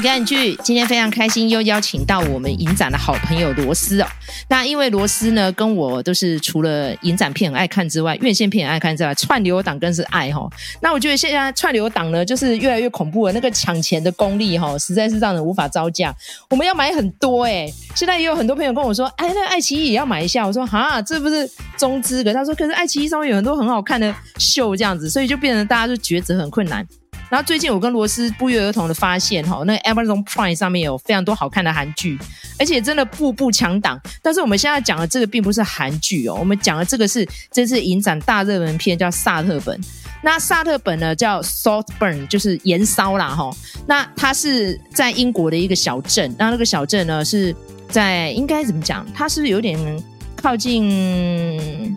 大家好，给你剧，今天非常开心，又邀请到我们影展的好朋友罗斯哦。那因为罗斯呢，跟我都是除了影展片很爱看之外，院线片很爱看之外，串流党更是爱哈、哦。那我觉得现在串流党呢，就是越来越恐怖了，那个抢钱的功力哈、哦，实在是让人无法招架。我们要买很多哎，现在也有很多朋友跟我说，哎，那爱奇艺也要买一下。我说哈，这不是中资的。他说，可是爱奇艺上面有很多很好看的秀，这样子，所以就变成大家就抉择很困难。然后最近我跟罗斯不约而同的发现，哈，那 Amazon Prime 上面有非常多好看的韩剧，而且真的步步强档。但是我们现在讲的这个并不是韩剧哦，我们讲的这个是这次影展大热门片，叫《萨特本》。那萨特本呢，叫 Saltburn，就是盐烧啦，哈。那它是在英国的一个小镇，那那个小镇呢是在应该怎么讲？它是有点靠近。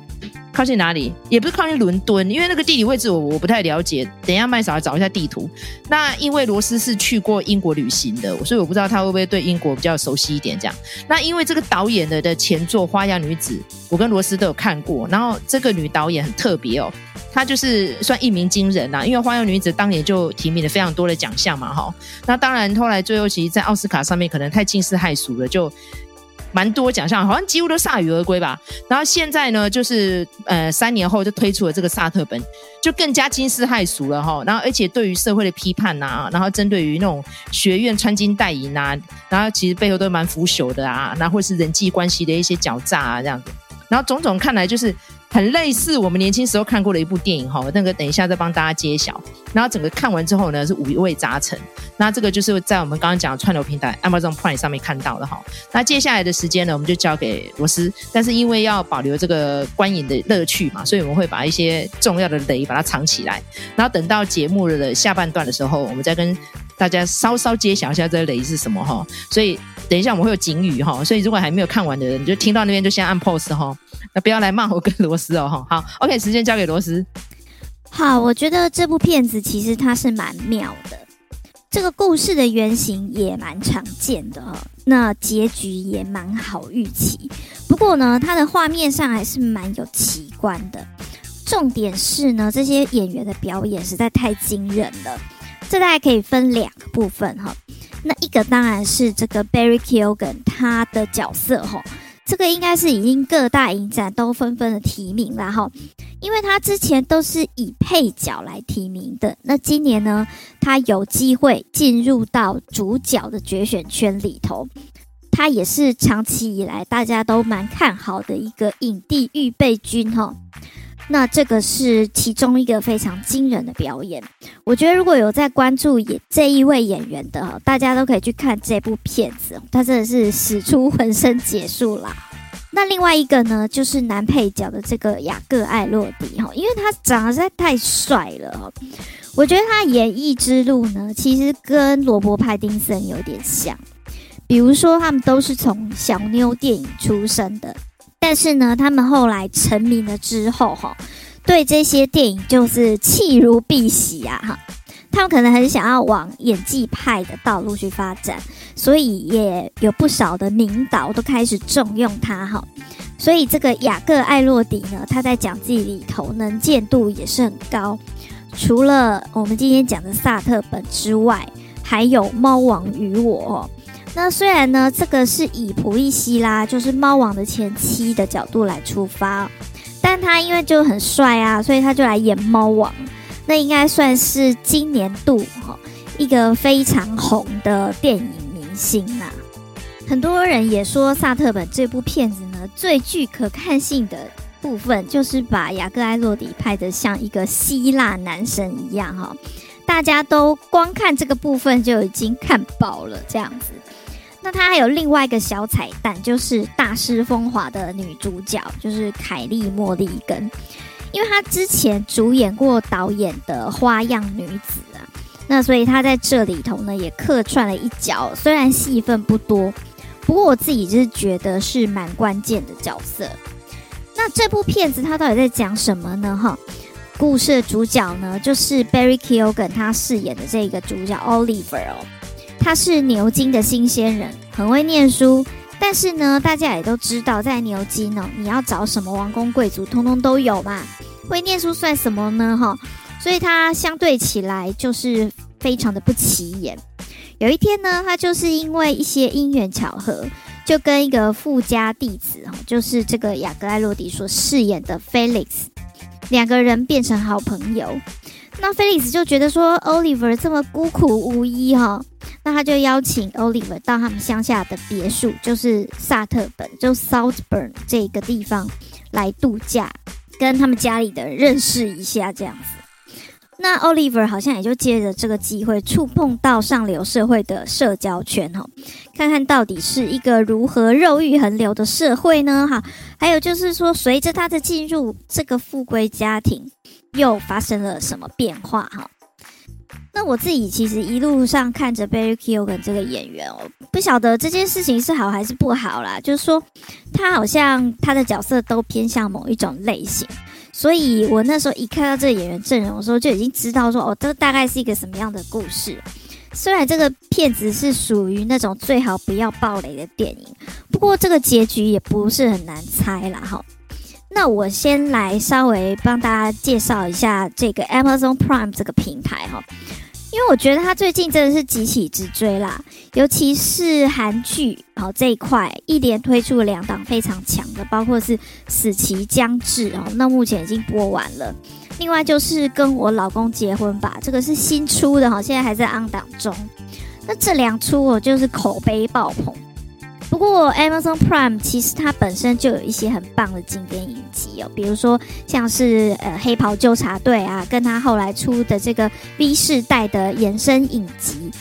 靠近哪里？也不是靠近伦敦，因为那个地理位置我我不太了解。等一下麦嫂来找一下地图。那因为罗斯是去过英国旅行的，所以我不知道他会不会对英国比较熟悉一点。这样，那因为这个导演的的前作《花样女子》，我跟罗斯都有看过。然后这个女导演很特别哦，她就是算一鸣惊人呐。因为《花样女子》当年就提名了非常多的奖项嘛，哈。那当然后来最后其实，在奥斯卡上面可能太惊世骇俗了，就。蛮多奖项，好像几乎都铩羽而归吧。然后现在呢，就是呃三年后就推出了这个萨特本，就更加惊世骇俗了哈。然后而且对于社会的批判呐、然后针对于那种学院穿金戴银呐，然后其实背后都蛮腐朽的啊，然后或是人际关系的一些狡诈啊这样子。然后种种看来就是。很类似我们年轻时候看过的一部电影哈，那个等一下再帮大家揭晓。然后整个看完之后呢，是五味杂陈。那这个就是在我们刚刚讲的串流平台 Amazon Prime 上面看到的哈。那接下来的时间呢，我们就交给罗斯。但是因为要保留这个观影的乐趣嘛，所以我们会把一些重要的雷把它藏起来。然后等到节目的下半段的时候，我们再跟大家稍稍揭晓一下这雷是什么哈。所以等一下我们会有警语哈。所以如果还没有看完的人，你就听到那边就先按 pause 哈。那不要来骂我跟罗斯哦哈，好，OK，时间交给罗斯。好，我觉得这部片子其实它是蛮妙的，这个故事的原型也蛮常见的哈，那结局也蛮好预期。不过呢，它的画面上还是蛮有奇观的。重点是呢，这些演员的表演实在太惊人了。这大概可以分两个部分哈，那一个当然是这个 Barry Keoghan 他的角色哈。这个应该是已经各大影展都纷纷的提名了哈，因为他之前都是以配角来提名的，那今年呢，他有机会进入到主角的决选圈里头，他也是长期以来大家都蛮看好的一个影帝预备军哈。那这个是其中一个非常惊人的表演，我觉得如果有在关注演这一位演员的，大家都可以去看这部片子，他真的是使出浑身解数啦。那另外一个呢，就是男配角的这个雅各艾洛迪哈，因为他长得实在太帅了，我觉得他演艺之路呢，其实跟罗伯派丁森有点像，比如说他们都是从小妞电影出身的。但是呢，他们后来成名了之后，哈，对这些电影就是弃如敝屣啊，哈，他们可能很想要往演技派的道路去发展，所以也有不少的领导都开始重用他，哈，所以这个雅各艾洛迪呢，他在讲记里头能见度也是很高，除了我们今天讲的萨特本之外，还有《猫王与我》。那虽然呢，这个是以普利希拉，就是猫王的前妻的角度来出发，但他因为就很帅啊，所以他就来演猫王。那应该算是今年度哈一个非常红的电影明星啦。很多人也说，萨特本这部片子呢，最具可看性的部分就是把雅各艾洛迪拍得像一个希腊男神一样哈，大家都光看这个部分就已经看饱了这样子。那他还有另外一个小彩蛋，就是大师风华的女主角，就是凯莉·莫莉根，因为她之前主演过导演的《花样女子》啊，那所以她在这里头呢也客串了一角，虽然戏份不多，不过我自己就是觉得是蛮关键的角色。那这部片子它到底在讲什么呢？哈，故事的主角呢就是 Barry Keoghan 他饰演的这个主角 Oliver 哦。他是牛津的新鲜人，很会念书，但是呢，大家也都知道，在牛津哦，你要找什么王公贵族，通通都有嘛。会念书算什么呢？哈，所以他相对起来就是非常的不起眼。有一天呢，他就是因为一些因缘巧合，就跟一个富家弟子哈，就是这个雅各艾洛迪所饰演的 Felix，两个人变成好朋友。那 Felix 就觉得说 Oliver 这么孤苦无依哈，那他就邀请 Oliver 到他们乡下的别墅，就是萨特本，就 Southburn 这个地方来度假，跟他们家里的认识一下这样子。那 Oliver 好像也就借着这个机会触碰到上流社会的社交圈哈，看看到底是一个如何肉欲横流的社会呢哈？还有就是说，随着他的进入这个富贵家庭，又发生了什么变化哈？那我自己其实一路上看着 Barry Keoghan 这个演员哦，不晓得这件事情是好还是不好啦。就是说，他好像他的角色都偏向某一种类型。所以我那时候一看到这个演员阵容的时候，就已经知道说，哦，这大概是一个什么样的故事。虽然这个片子是属于那种最好不要爆雷的电影，不过这个结局也不是很难猜啦。哈。那我先来稍微帮大家介绍一下这个 Amazon Prime 这个平台哈。因为我觉得它最近真的是急起直追啦，尤其是韩剧哦这一块，一连推出了两档非常强的，包括是《死期将至》哦，那目前已经播完了。另外就是跟我老公结婚吧，这个是新出的哈，现在还在 on 档中。那这两出哦，就是口碑爆棚。不过 Amazon Prime 其实它本身就有一些很棒的经典影集哦，比如说像是呃黑袍纠察队啊，跟它后来出的这个 V 世代的延伸影集，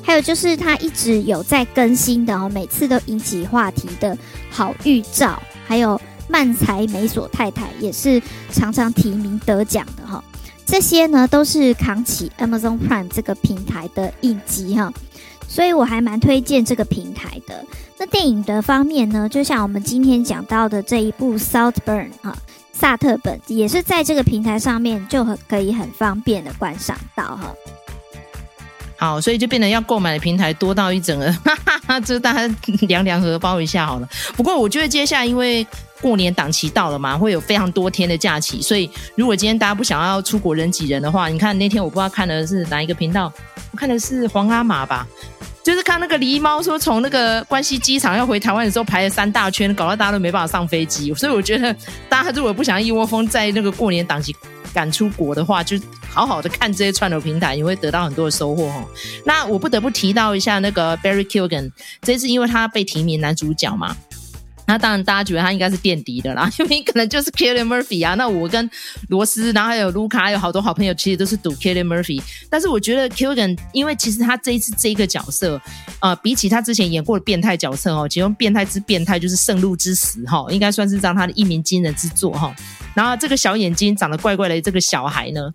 还有就是它一直有在更新的哦，每次都引起话题的好预兆，还有漫才美索太太也是常常提名得奖的哈，这些呢都是扛起 Amazon Prime 这个平台的影集哈。所以我还蛮推荐这个平台的。那电影的方面呢，就像我们今天讲到的这一部《Southburn》哈，萨特本也是在这个平台上面就很可以很方便的观赏到哈。好，所以就变得要购买的平台多到一整个，哈哈哈，就大家量量荷包一下好了。不过我觉得接下来因为过年档期到了嘛，会有非常多天的假期，所以如果今天大家不想要出国人挤人的话，你看那天我不知道看的是哪一个频道，我看的是皇阿玛吧。就是看那个狸猫说，从那个关西机场要回台湾的时候排了三大圈，搞到大家都没办法上飞机。所以我觉得，大家如果不想一窝蜂在那个过年档期赶出国的话，就好好的看这些串流平台，你会得到很多的收获哈。那我不得不提到一下那个 Barry Keoghan，这次因为他被提名男主角嘛。那当然，大家觉得他应该是垫底的啦，因为可能就是 Cillian Murphy 啊。那我跟罗斯，然后还有卢卡，还有好多好朋友，其实都是赌 Cillian Murphy。但是我觉得 Keoghan，因为其实他这一次这个角色，呃，比起他之前演过的变态角色哦，其中变态之变态就是《圣路之死》哈，应该算是让他的一鸣惊人之作哈。然后这个小眼睛长得怪怪的这个小孩呢。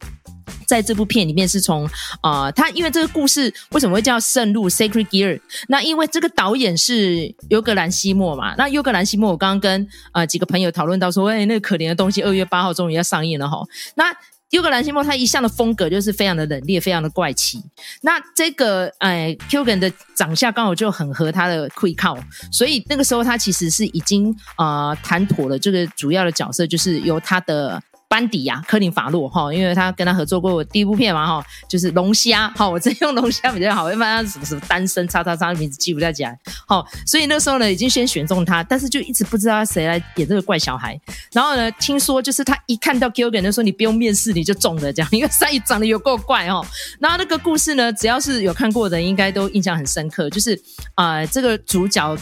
在这部片里面是从啊、他因为这个故事为什么会叫圣路 （Sacred Gear）？那因为这个导演是尤格兰西莫嘛。那尤格兰西莫，我刚刚跟呃几个朋友讨论到说，哎，那个可怜的东西二月八号终于要上映了哈。那尤格兰西莫他一向的风格就是非常的冷冽，非常的怪奇。那这个哎，Keoghan 的长相刚好就很合他的胃口，所以那个时候他其实是已经呃谈妥了这个主要的角色，就是由他的。班底呀、啊，科林法洛哈，因为他跟他合作过第一部片嘛哈，就是龙虾哈，我真用龙虾比较好，一般他什么什么单身叉叉叉的名字记不太起来，好，所以那时候呢已经先选中他，但是就一直不知道谁来演这个怪小孩。然后呢，听说就是他一看到 Keoghan 就说你不用面试你就中了这样，因为三姨长得有够怪哦。然后那个故事呢，只要是有看过的，应该都印象很深刻，就是啊、呃、这个主角。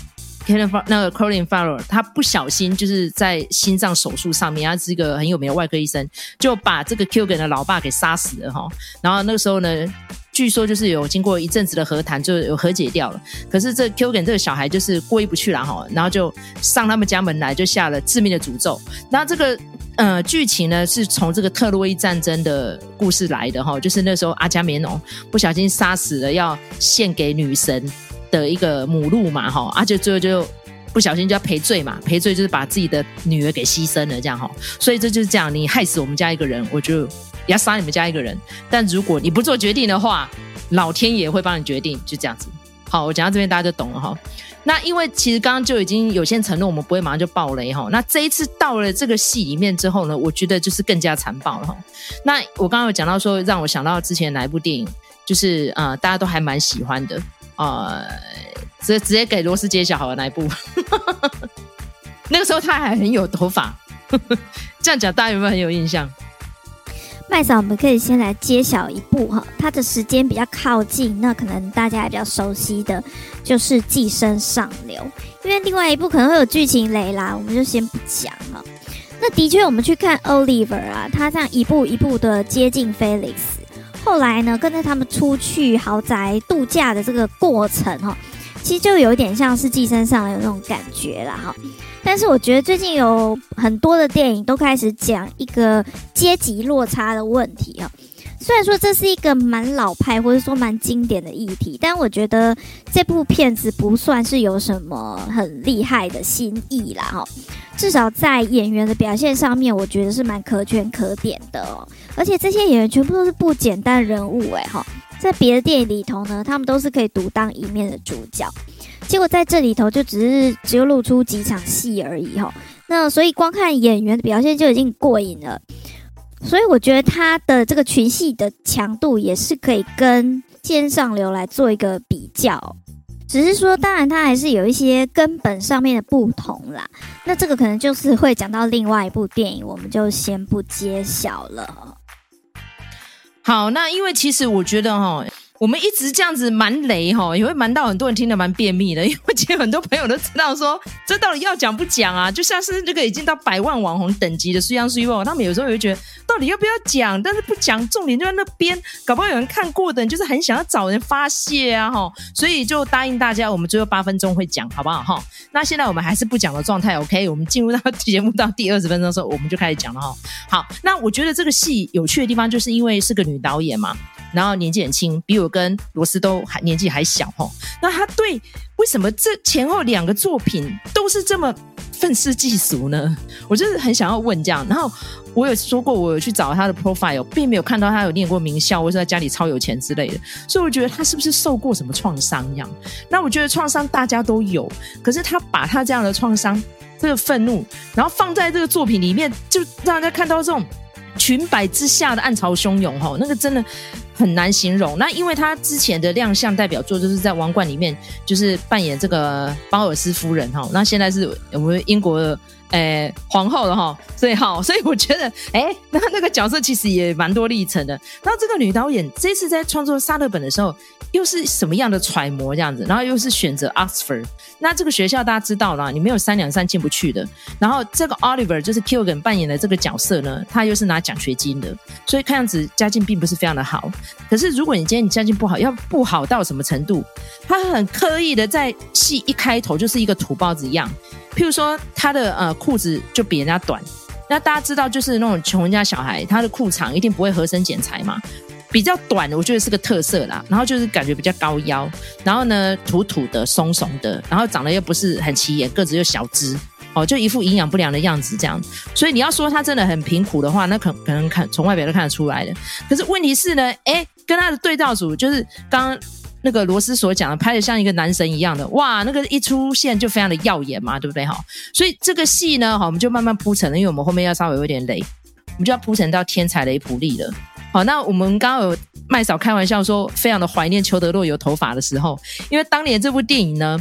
那个 Colin Farro，他不小心就是在心脏手术上面，他是一个很有名的外科医生，就把这个 Keoghan 的老爸给杀死了哈。然后那个时候呢，据说就是有经过一阵子的和谈，就有和解掉了。可是这 Keoghan 这个小孩就是过意不去了哈，然后就上他们家门来，就下了致命的诅咒。那这个呃剧情呢，是从这个特洛伊战争的故事来的哈，就是那时候阿伽门农不小心杀死了要献给女神。的一个母鹿嘛，哈，而且最后就不小心就要赔罪嘛，赔罪就是把自己的女儿给牺牲了，这样哈，所以这就是这样，你害死我们家一个人，我就要杀你们家一个人，但如果你不做决定的话，老天爷会帮你决定，就这样子。好，我讲到这边大家就懂了哈。那因为其实刚刚就已经有先承诺，我们不会马上就爆雷哈。那这一次到了这个戏里面之后呢，我觉得就是更加残暴了哈。那我刚刚有讲到说，让我想到之前哪一部电影，就是啊、呃，大家都还蛮喜欢的。呃，直接直接给罗斯揭晓好了哪一部？那个时候他还很有头发，这样讲大家有没有很有印象？麦嫂，我们可以先来揭晓一部哈，它的时间比较靠近，那可能大家也比较熟悉的就是《寄生上流》，因为另外一部可能会有剧情雷啦，我们就先不讲哈。那的确，我们去看 Oliver 啊，他这样一步一步的接近 Felix，后来呢，跟着他们出去豪宅度假的这个过程哈，其实就有点像是《寄生上的》那种感觉了哈。但是我觉得最近有很多的电影都开始讲一个阶级落差的问题啊。虽然说这是一个蛮老派或者说蛮经典的议题，但我觉得这部片子不算是有什么很厉害的新意啦哈。至少在演员的表现上面，我觉得是蛮可圈可点的哦。而且这些演员全部都是不简单人物诶哈，在别的电影里头呢，他们都是可以独当一面的主角。结果在这里头就只是只有露出几场戏而已哈，那所以光看演员的表现就已经过瘾了，所以我觉得他的这个群戏的强度也是可以跟《肩上流》来做一个比较，只是说当然它还是有一些根本上面的不同啦，那这个可能就是会讲到另外一部电影，我们就先不揭晓了。好，那因为其实我觉得哈。我们一直这样子蛮雷哈，也会蛮到很多人听得蛮便秘的，因为其实很多朋友都知道说，这到底要讲不讲啊？就像是这个已经到百万网红等级的水 ㄤ 水某，他们有时候也会觉得，到底要不要讲？但是不讲，重点就在那边，搞不好有人看过的就是很想要找人发泄啊哈，所以就答应大家，我们最后八分钟会讲，好不好哈？那现在我们还是不讲的状态，OK？我们进入到节目到第二十分钟的时候，我们就开始讲了哈。好，那我觉得这个戏有趣的地方，就是因为是个女导演嘛。然后年纪很轻，比我跟罗斯都还年纪还小哈。那他对为什么这前后两个作品都是这么愤世嫉俗呢？我就是很想要问这样。然后我有说过，我有去找他的 profile，并没有看到他有念过名校，或者在家里超有钱之类的。所以我觉得他是不是受过什么创伤一样？那我觉得创伤大家都有，可是他把他这样的创伤、这个愤怒，然后放在这个作品里面，就让大家看到这种裙摆之下的暗潮汹涌哈。那个真的。很难形容。那因为他之前的亮相代表作就是在《王冠》里面，就是扮演这个鲍尔斯夫人哈。那现在是我们英国的。诶，皇后了哈，所以好，所以我觉得，诶，那那个角色其实也蛮多历程的。然后这个女导演这次在创作沙勒本的时候，又是什么样的揣摩这样子？然后又是选择 Oxford，那这个学校大家知道啦，你没有三两三进不去的。然后这个 Oliver 就是 Kilgan 扮演的这个角色呢，他又是拿奖学金的，所以看样子家境并不是非常的好。可是如果你今天你家境不好，要不好到什么程度？他很刻意的在戏一开头就是一个土包子一样。譬如说，他的呃裤子就比人家短，那大家知道，就是那种穷人家小孩，他的裤长一定不会合身剪裁嘛，比较短的，我觉得是个特色啦。然后就是感觉比较高腰，然后呢土土的、松松的，然后长得又不是很起眼，个子又小只，哦，就一副营养不良的样子这样。所以你要说他真的很贫苦的话，那可可能看从外表都看得出来的。可是问题是呢，诶，跟他的对照组就是刚。那个罗斯所讲的，拍的像一个男神一样的，哇，那个一出现就非常的耀眼嘛，对不对哈？所以这个戏呢，哈，我们就慢慢铺成了，因为我们后面要稍微有点雷，我们就要铺成到天才雷普利了。好，那我们刚刚有麦嫂开玩笑说，非常的怀念裘德洛有头发的时候，因为当年这部电影呢，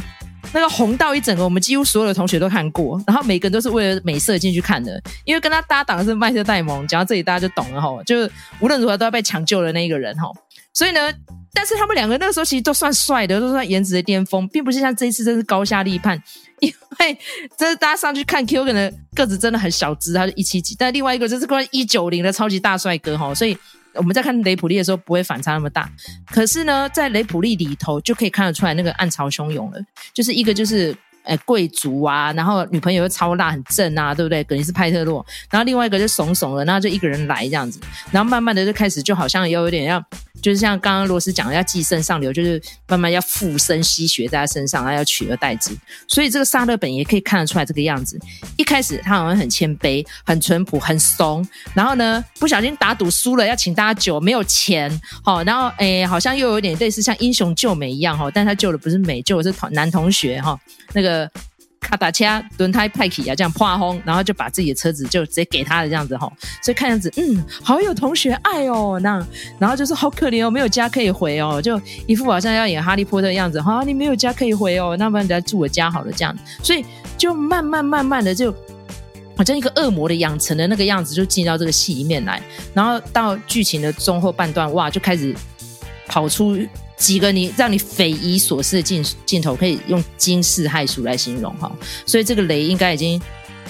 那个红到一整个，我们几乎所有的同学都看过，然后每个人都是为了美色进去看的，因为跟他搭档的是麦特戴蒙，讲到这里大家就懂了哈，就是无论如何都要被抢救的那一个人哈，所以呢。但是他们两个那个时候其实都算帅的，都算颜值的巅峰，并不是像这一次真是高下立判。因为这是大家上去看 Q 可能个子真的很小只，他就一七几，但另外一个就是关一九零的超级大帅哥哈，所以我们在看雷普利的时候不会反差那么大。可是呢，在雷普利里头就可以看得出来那个暗潮汹涌了，就是一个就是。哎，贵族啊，然后女朋友又超辣很正啊，对不对？肯定是派特洛，然后另外一个就怂怂的，然后就一个人来这样子，然后慢慢的就开始就好像又有点要，就是像刚刚罗斯讲的要寄生上流，就是慢慢要附身吸血在他身上，然后要取而代之。所以这个沙勒本也可以看得出来这个样子。一开始他好像很谦卑、很淳朴、很怂，然后呢不小心打赌输了要请大家酒，没有钱，好，然后哎好像又有点类似像英雄救美一样哈，但他救的不是美，救的是同男同学哈，那个。呃卡达车轮胎派起啊，这样破风，然后就把自己的车子就直接给他的这样子哈，所以看样子，嗯，好有同学爱哦，那然后就是好可怜哦，没有家可以回哦，就一副好像要演哈利波特的样子，哈、你没有家可以回哦，那不然你来住我家好了这样，所以就慢慢慢慢的就好像一个恶魔的养成的那个样子，就进到这个戏里面来，然后到剧情的中后半段，哇，就开始跑出。几个你让你匪夷所思的镜镜头，可以用惊世骇俗来形容哈，所以这个雷应该已经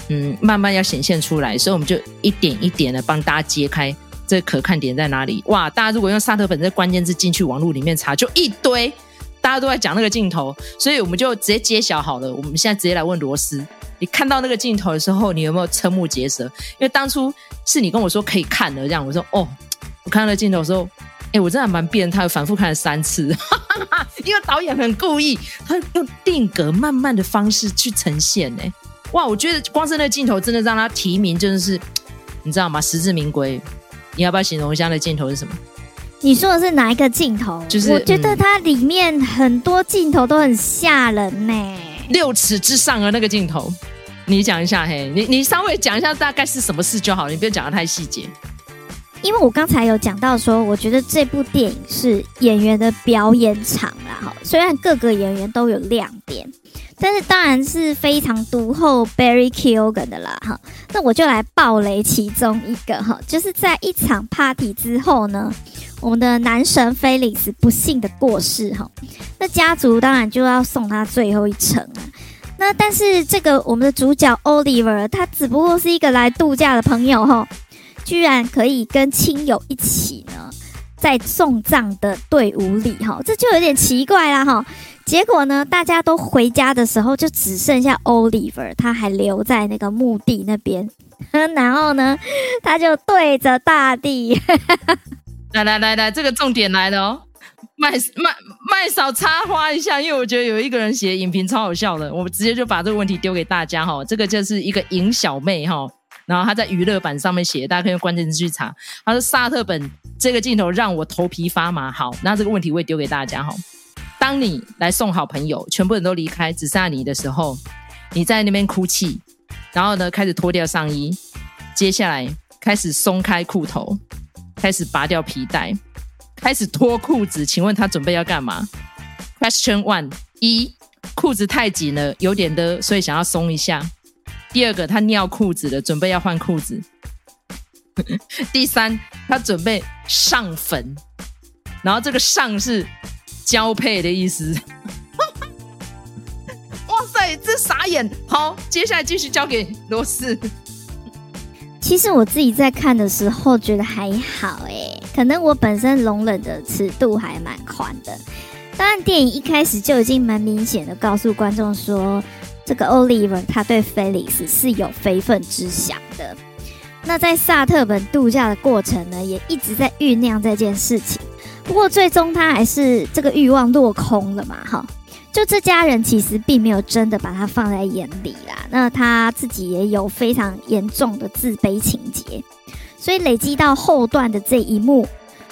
嗯慢慢要显现出来，所以我们就一点一点的帮大家揭开这可看点在哪里。哇，大家如果用沙特本这关键字进去网络里面查，就一堆大家都在讲那个镜头，所以我们就直接揭晓好了。我们现在直接来问罗斯，你看到那个镜头的时候，你有没有瞠目结舌？因为当初是你跟我说可以看的，这样我说哦，我看到那个镜头的时候。哎，我真的蛮变态，反复看了三次，因为导演很故意，他用定格慢慢的方式去呈现。哎，哇，我觉得光是那个镜头真的让他提名，真的是，你知道吗？实至名归。你要不要形容一下那镜头是什么？你说的是哪一个镜头？就是我觉得它里面很多镜头都很吓人呢。六尺之上的那个镜头，你讲一下嘿，你你稍微讲一下大概是什么事就好了，你不要讲的太细节。因为我刚才有讲到说，我觉得这部电影是演员的表演场啦，哈，虽然各个演员都有亮点，但是当然是非常独厚 Barry Keoghan 的啦，哈。那我就来爆雷其中一个哈，就是在一场 party 之后呢，我们的男神 Felix 不幸的过世哈，那家族当然就要送他最后一程啊。那但是这个我们的主角 Oliver 他只不过是一个来度假的朋友哈。居然可以跟亲友一起呢，在送葬的队伍里哈，这就有点奇怪啦哈。结果呢，大家都回家的时候，就只剩下 Oliver，他还留在那个墓地那边。然后呢，他就对着大地，来来来来，这个重点来了哦，麦麦麦嫂插花一下，因为我觉得有一个人写影评超好笑的，我们直接就把这个问题丢给大家哈。这个就是一个影小妹哈。然后他在娱乐版上面写，大家可以用关键字去查。他说：“萨特本这个镜头让我头皮发麻。”好，那这个问题我也丢给大家哈。当你来送好朋友，全部人都离开，只剩下你的时候，你在那边哭泣，然后呢，开始脱掉上衣，接下来开始松开裤头，开始拔掉皮带，开始脱裤子。请问他准备要干嘛？Question one：一，裤子太紧了，有点的，所以想要松一下。第二个，他尿裤子了，准备要换裤子。第三，他准备上粉，然后这个上是交配的意思。哇塞，这傻眼！好，接下来继续交给罗斯。其实我自己在看的时候觉得还好，哎，可能我本身容忍的尺度还蛮宽的。当然，电影一开始就已经蛮明显的告诉观众说。这个 Oliver 他对 Felix 是有非分之想的。那在萨特本度假的过程呢，也一直在酝酿这件事情。不过最终他还是这个欲望落空了嘛，哈。就这家人其实并没有真的把他放在眼里啦。那他自己也有非常严重的自卑情结，所以累积到后段的这一幕，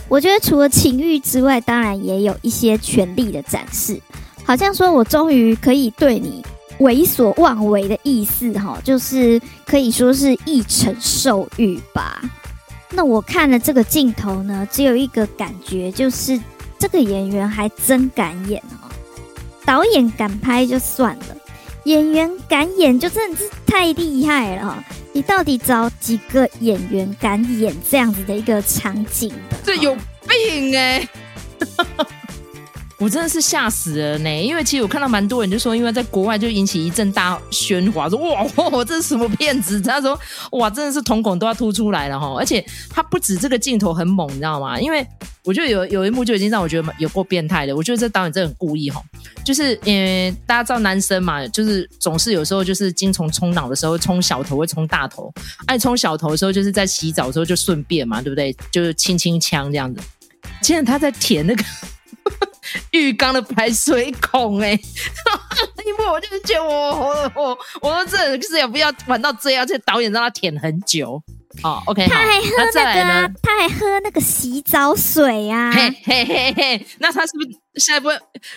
我觉得除了情欲之外，当然也有一些权力的展示，好像说我终于可以对你。为所妄为的意思，哈，就是可以说是一承受欲吧。那我看了这个镜头呢，只有一个感觉，就是这个演员还真敢演哦。导演敢拍就算了，演员敢演就真的是太厉害了。你到底找几个演员敢演这样子的一个场景？这有病哎！我真的是吓死了呢，因为其实我看到蛮多人就说，因为在国外就引起一阵大喧哗，说哇，我，这是什么骗子？他说哇，真的是瞳孔都要凸出来了哈！而且他不止这个镜头很猛，你知道吗？因为我觉得有有一幕就已经让我觉得有够变态的。我觉得这导演真的很故意哈，就是因为大家知道男生嘛，就是总是有时候就是精虫冲脑的时候冲小头会冲大头，爱冲小头的时候就是在洗澡的时候就顺便嘛，对不对？就是轻轻枪这样子。既然他在舔那个。浴缸的排水孔哎、欸，因为我就是觉得我我我我说这就是也不要玩到这样，这导演让他舔很久。好，OK，他还喝那个、啊，他还喝那个洗澡水啊，嘿嘿嘿嘿，那他是不是下一步？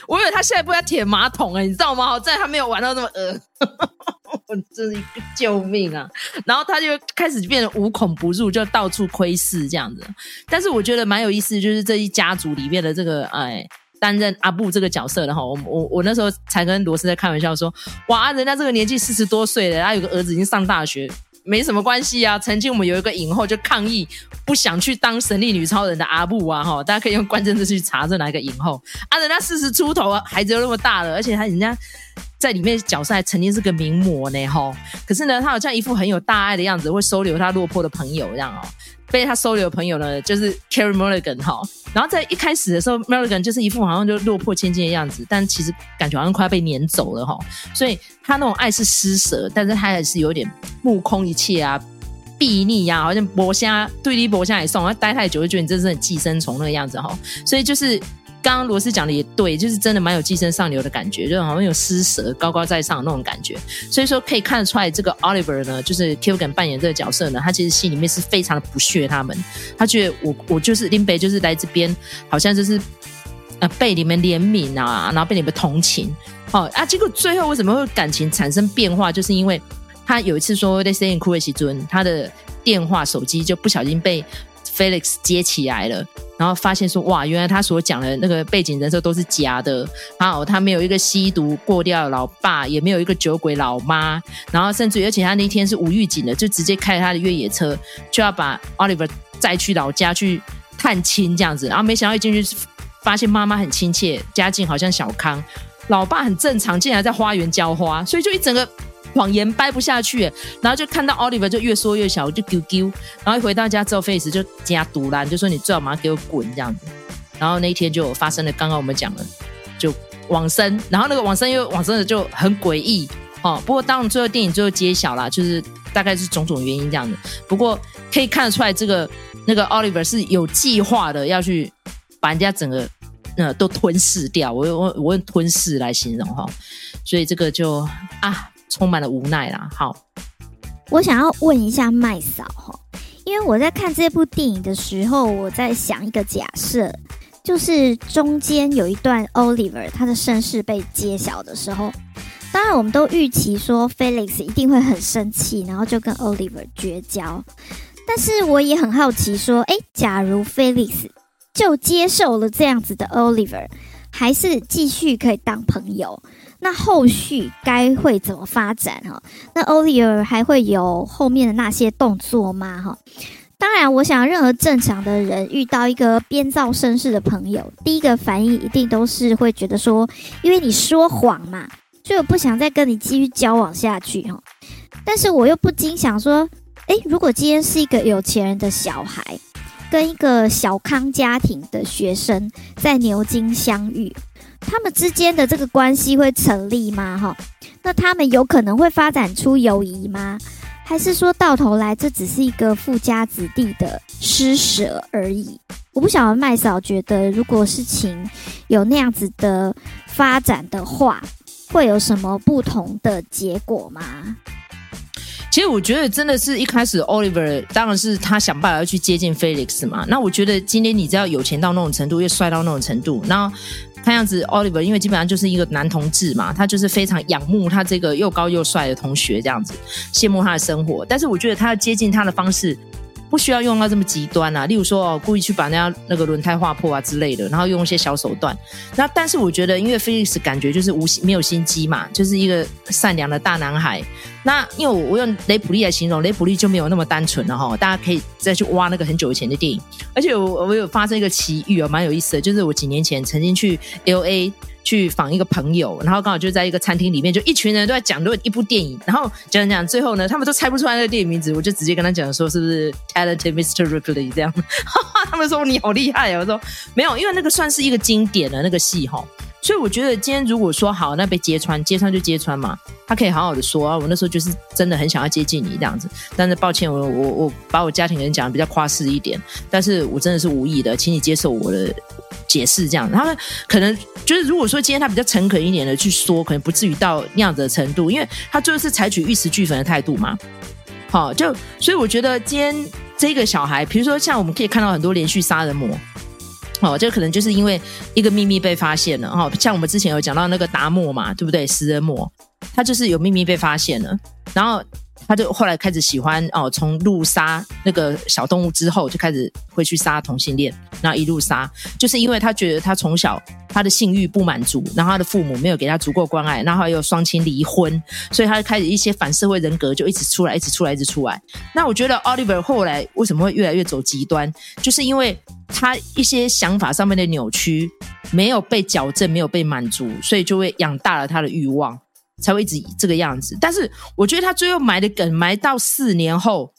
我以为他下一步要舔马桶哎、欸，你知道吗？好在他没有玩到那么恶。真是一个救命啊！然后他就开始变得无孔不入，就到处窥视这样子。但是我觉得蛮有意思，就是这一家族里面的这个哎，担任阿布这个角色的哈，我我我那时候才跟罗斯在开玩笑说，哇，人家这个年纪四十多岁了，他有个儿子已经上大学。没什么关系啊，曾经我们有一个影后就抗议不想去当神力女超人的阿布啊，哈，大家可以用关键字去查这哪一个影后啊，人家四十出头啊，孩子又那么大了，而且他人家在里面角色还曾经是个名模呢，哈，可是呢，他好像一副很有大爱的样子，会收留他落魄的朋友这样哦。被他收留的朋友呢，就是 Carey Mulligan 哈，然后在一开始的时候，Mulligan 就是一副好像就落魄千金的样子，但其实感觉好像快要被撵走了哈，所以他那种爱是施舍，但是他也是有点目空一切啊，睥睨啊，好像剥虾对立剥虾也送，他待太久就觉得你真是很寄生虫那个样子哈，所以就是。刚刚罗斯讲的也对，就是真的蛮有寄生上流的感觉，就好像有施舍、高高在上那种感觉。所以说可以看得出来，这个 Oliver 呢，就是 Keoghan 扮演这个角色呢，他其实心里面是非常的不屑他们。他觉得我我就是林北，就是来这边，好像就是呃被你们怜悯啊，然后被你们同情。哦啊，结果最后为什么会感情产生变化？就是因为他有一次说在 Stay in Cool 时尊，他的电话手机就不小心被 Felix 接起来了。然后发现说哇，原来他所讲的那个背景人设都是假的。好，他没有一个吸毒过掉老爸，也没有一个酒鬼老妈。然后甚至，而且他那天是无预警的，就直接开他的越野车，就要把 Oliver 载去老家去探亲这样子。然后没想到一进去，发现妈妈很亲切，家境好像小康，老爸很正常，竟然在花园浇花，所以就一整个。谎言掰不下去，然后就看到 Oliver 就越说越小，我就丢丢，然后一回到家之后，Face 就加毒啦，就说你最好马上给我滚这样子。然后那一天就发生了，刚刚我们讲了，就往生，然后那个往生又往生的就很诡异哦。不过当然最后电影最后揭晓了，就是大概是种种原因这样子。不过可以看得出来，这个那个 Oliver 是有计划的要去把人家整个呃都吞噬掉，我用我我用吞噬来形容哈、所以这个就啊。充满了无奈啦。好，我想要问一下麦嫂哈，因为我在看这部电影的时候，我在想一个假设，就是中间有一段 Oliver 他的身世被揭晓的时候，当然我们都预期说 Felix 一定会很生气，然后就跟 Oliver 绝交。但是我也很好奇说，诶，假如 Felix 就接受了这样子的 Oliver，还是继续可以当朋友？那后续该会怎么发展哈？那 Oliver 还会有后面的那些动作吗？哈，当然，我想任何正常的人遇到一个编造身世的朋友，第一个反应一定都是会觉得说，因为你说谎嘛，所以我不想再跟你继续交往下去哈。但是我又不禁想说，诶，如果今天是一个有钱人的小孩，跟一个小康家庭的学生在牛津相遇。他们之间的这个关系会成立吗？哈，那他们有可能会发展出友谊吗？还是说到头来这只是一个富家子弟的施舍而已？我不晓得麦嫂觉得，如果事情有那样子的发展的话，会有什么不同的结果吗？其实我觉得真的是一开始 Oliver 当然是他想办法要去接近 Felix 嘛。那我觉得今天你只要有钱到那种程度，又帅到那种程度，那。看样子，Oliver 因为基本上就是一个男同志嘛，他就是非常仰慕他这个又高又帅的同学这样子，羡慕他的生活。但是我觉得他要接近他的方式，不需要用到这么极端啊。例如说哦，故意去把人家那个轮胎划破啊之类的，然后用一些小手段。那但是我觉得，因为 Felix 感觉就是无心没有心机嘛，就是一个善良的大男孩。那因为我用雷普利来形容，雷普利就没有那么单纯了哈。大家可以再去挖那个很久以前的电影，而且我我有发生一个奇遇哦，蛮有意思的，就是我几年前曾经去 LA 去访一个朋友，然后刚好就在一个餐厅里面，就一群人都在讲论一部电影，然后讲讲最后呢，他们都猜不出来那个电影名字，我就直接跟他讲说是不是 Talented Mr. Ripley 这样，哈哈，他们说你好厉害啊，我说没有，因为那个算是一个经典的那个戏哈。所以我觉得今天如果说好，那被揭穿，揭穿就揭穿嘛，他可以好好的说啊。我那时候就是真的很想要接近你这样子，但是抱歉，我我我把我家庭人讲的比较夸饰一点，但是我真的是无意的，请你接受我的解释这样。他们可能就是如果说今天他比较诚恳一点的去说，可能不至于到那样子的程度，因为他最后是采取玉石俱焚的态度嘛。好，就所以我觉得今天这个小孩，比如说像我们可以看到很多连续杀人魔。哦，这可能就是因为一个秘密被发现了哈，像我们之前有讲到那个达摩嘛，对不对？食人魔，他就是有秘密被发现了，然后。他就后来开始喜欢哦，从路杀那个小动物之后，就开始会去杀同性恋，然后一路杀，就是因为他觉得他从小他的性欲不满足，然后他的父母没有给他足够关爱，然后还有双亲离婚，所以他就开始一些反社会人格就一直出来，一直出来，一直出来。那我觉得 Oliver 后来为什么会越来越走极端，就是因为他一些想法上面的扭曲没有被矫正，没有被满足，所以就会养大了他的欲望。才会一直这个样子，但是我觉得他最后埋的梗埋到四年后，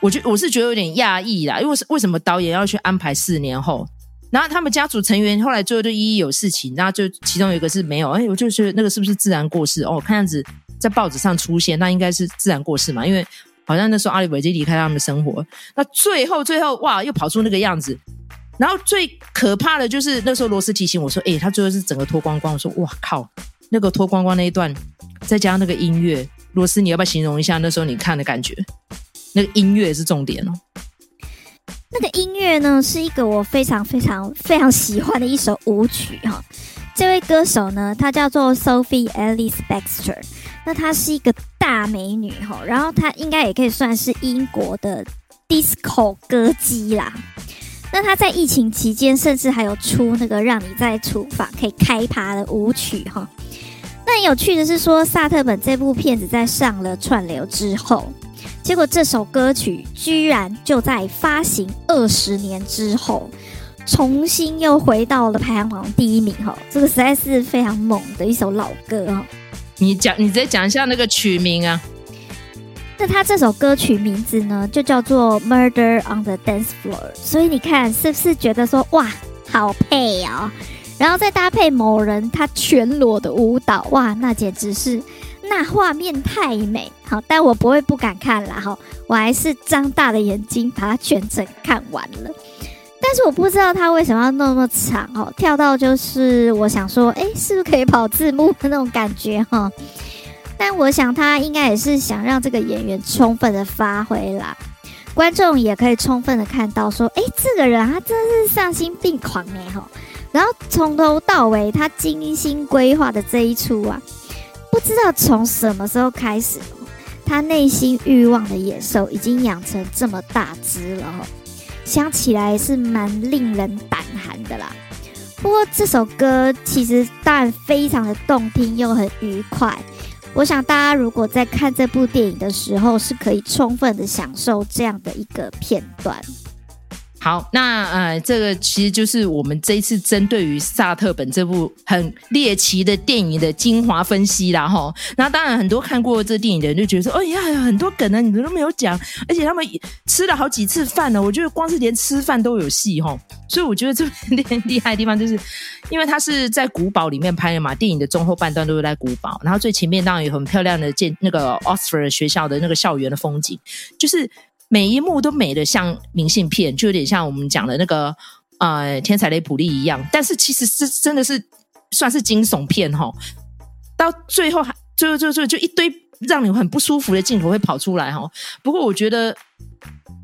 我觉我是觉得有点讶异啦，因为为什么导演要去安排四年后？然后他们家族成员后来最后就一一有事情，然后就其中有一个是没有，哎，我就觉得那个是不是自然过世？哦，看样子在报纸上出现，那应该是自然过世嘛，因为好像那时候阿里维已经离开他们的生活。那最后最后哇，又跑出那个样子，然后最可怕的就是那时候罗斯提醒我说，哎，他最后是整个脱光光，我说哇靠！那个脱光光那一段，再加上那个音乐，罗斯，你要不要形容一下那时候你看的感觉？那个音乐是重点哦。那个音乐呢，是一个我非常非常非常喜欢的一首舞曲哈。这位歌手呢，她叫做 Sophie Ellis Bextor，那她是一个大美女哈，然后她应该也可以算是英国的 disco 歌姬啦。那她在疫情期间，甚至还有出那个让你在厨房可以开趴的舞曲哈。很有趣的是说，萨特本这部片子在上了串流之后，结果这首歌曲居然就在发行二十年之后，重新又回到了排行榜第一名哈。这个实在是非常猛的一首老歌哈。你讲，你再讲一下那个曲名啊。那他这首歌曲名字呢，就叫做《Murder on the Dance Floor》，所以你看是不是觉得说哇，好配哦？然后再搭配某人他全裸的舞蹈，哇，那简直是那画面太美好，但我不会不敢看啦哈，我还是张大的眼睛把它全程看完了。但是我不知道他为什么要那么长哦，跳到就是我想说，哎，是不是可以跑字幕的那种感觉哈？但我想他应该也是想让这个演员充分的发挥啦，观众也可以充分的看到说，哎，这个人他真是丧心病狂哎吼，然后从头到尾他精心规划的这一出啊，不知道从什么时候开始，他内心欲望的野兽已经养成这么大只了，想起来是蛮令人胆寒的啦。不过这首歌其实当然非常的动听又很愉快。我想大家如果在看这部电影的时候，是可以充分的享受这样的一个片段。好，那呃，这个其实就是我们这一次针对于萨特本这部很猎奇的电影的精华分析啦，哈。那当然，很多看过这电影的人就觉得说，哎呀，很多梗呢，你们都没有讲，而且他们吃了好几次饭呢。我觉得光是连吃饭都有戏，哈。所以我觉得这部电影厉害的地方，就是因为它是在古堡里面拍的嘛，电影的中后半段都是在古堡，然后最前面当然有很漂亮的建那个 Oxford 学校的那个校园的风景，就是。每一幕都美得像明信片，就有点像我们讲的那个呃天才雷普利一样。但是其实是真的是算是惊悚片齁，到最后还最后最后就一堆让你很不舒服的镜头会跑出来齁。不过我觉得，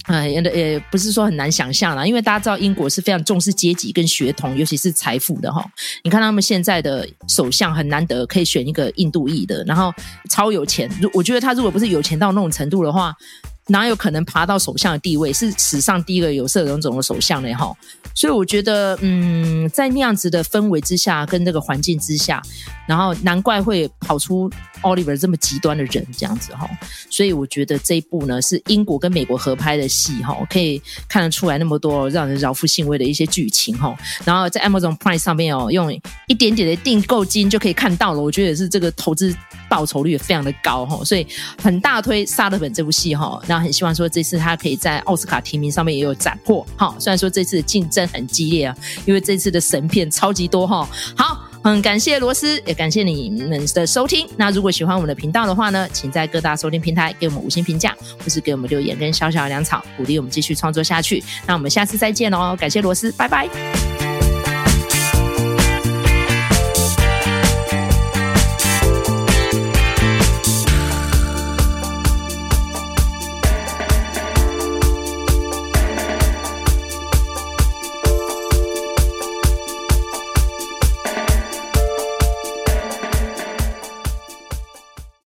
呃也也不是说很难想象啦，因为大家知道英国是非常重视阶级跟血统，尤其是财富的哈。你看他们现在的首相很难得可以选一个印度裔的，然后超有钱。如我觉得他如果不是有钱到那种程度的话。哪有可能爬到首相的地位？是史上第一个有色人种的首相呢？哈，所以我觉得，嗯，在那样子的氛围之下，跟那个环境之下，然后难怪会跑出 Oliver 这么极端的人这样子哈。所以我觉得这一部呢是英国跟美国合拍的戏哈，可以看得出来那么多让人饶富兴味的一些剧情哈。然后在 Amazon Prime 上面哦，用一点点的订购金就可以看到了，我觉得也是这个投资报酬率也非常的高哈。所以很大推萨特本这部戏哈。那很希望说这次他可以在奥斯卡提名上面也有斩获哈。虽然说这次的竞争很激烈啊，因为这次的神片超级多哈。好，很感谢罗斯，也感谢你们的收听。那如果喜欢我们的频道的话呢，请在各大收听平台给我们五星评价，或是给我们留言跟小小的粮草，鼓励我们继续创作下去。那我们下次再见喽，感谢罗斯，拜拜。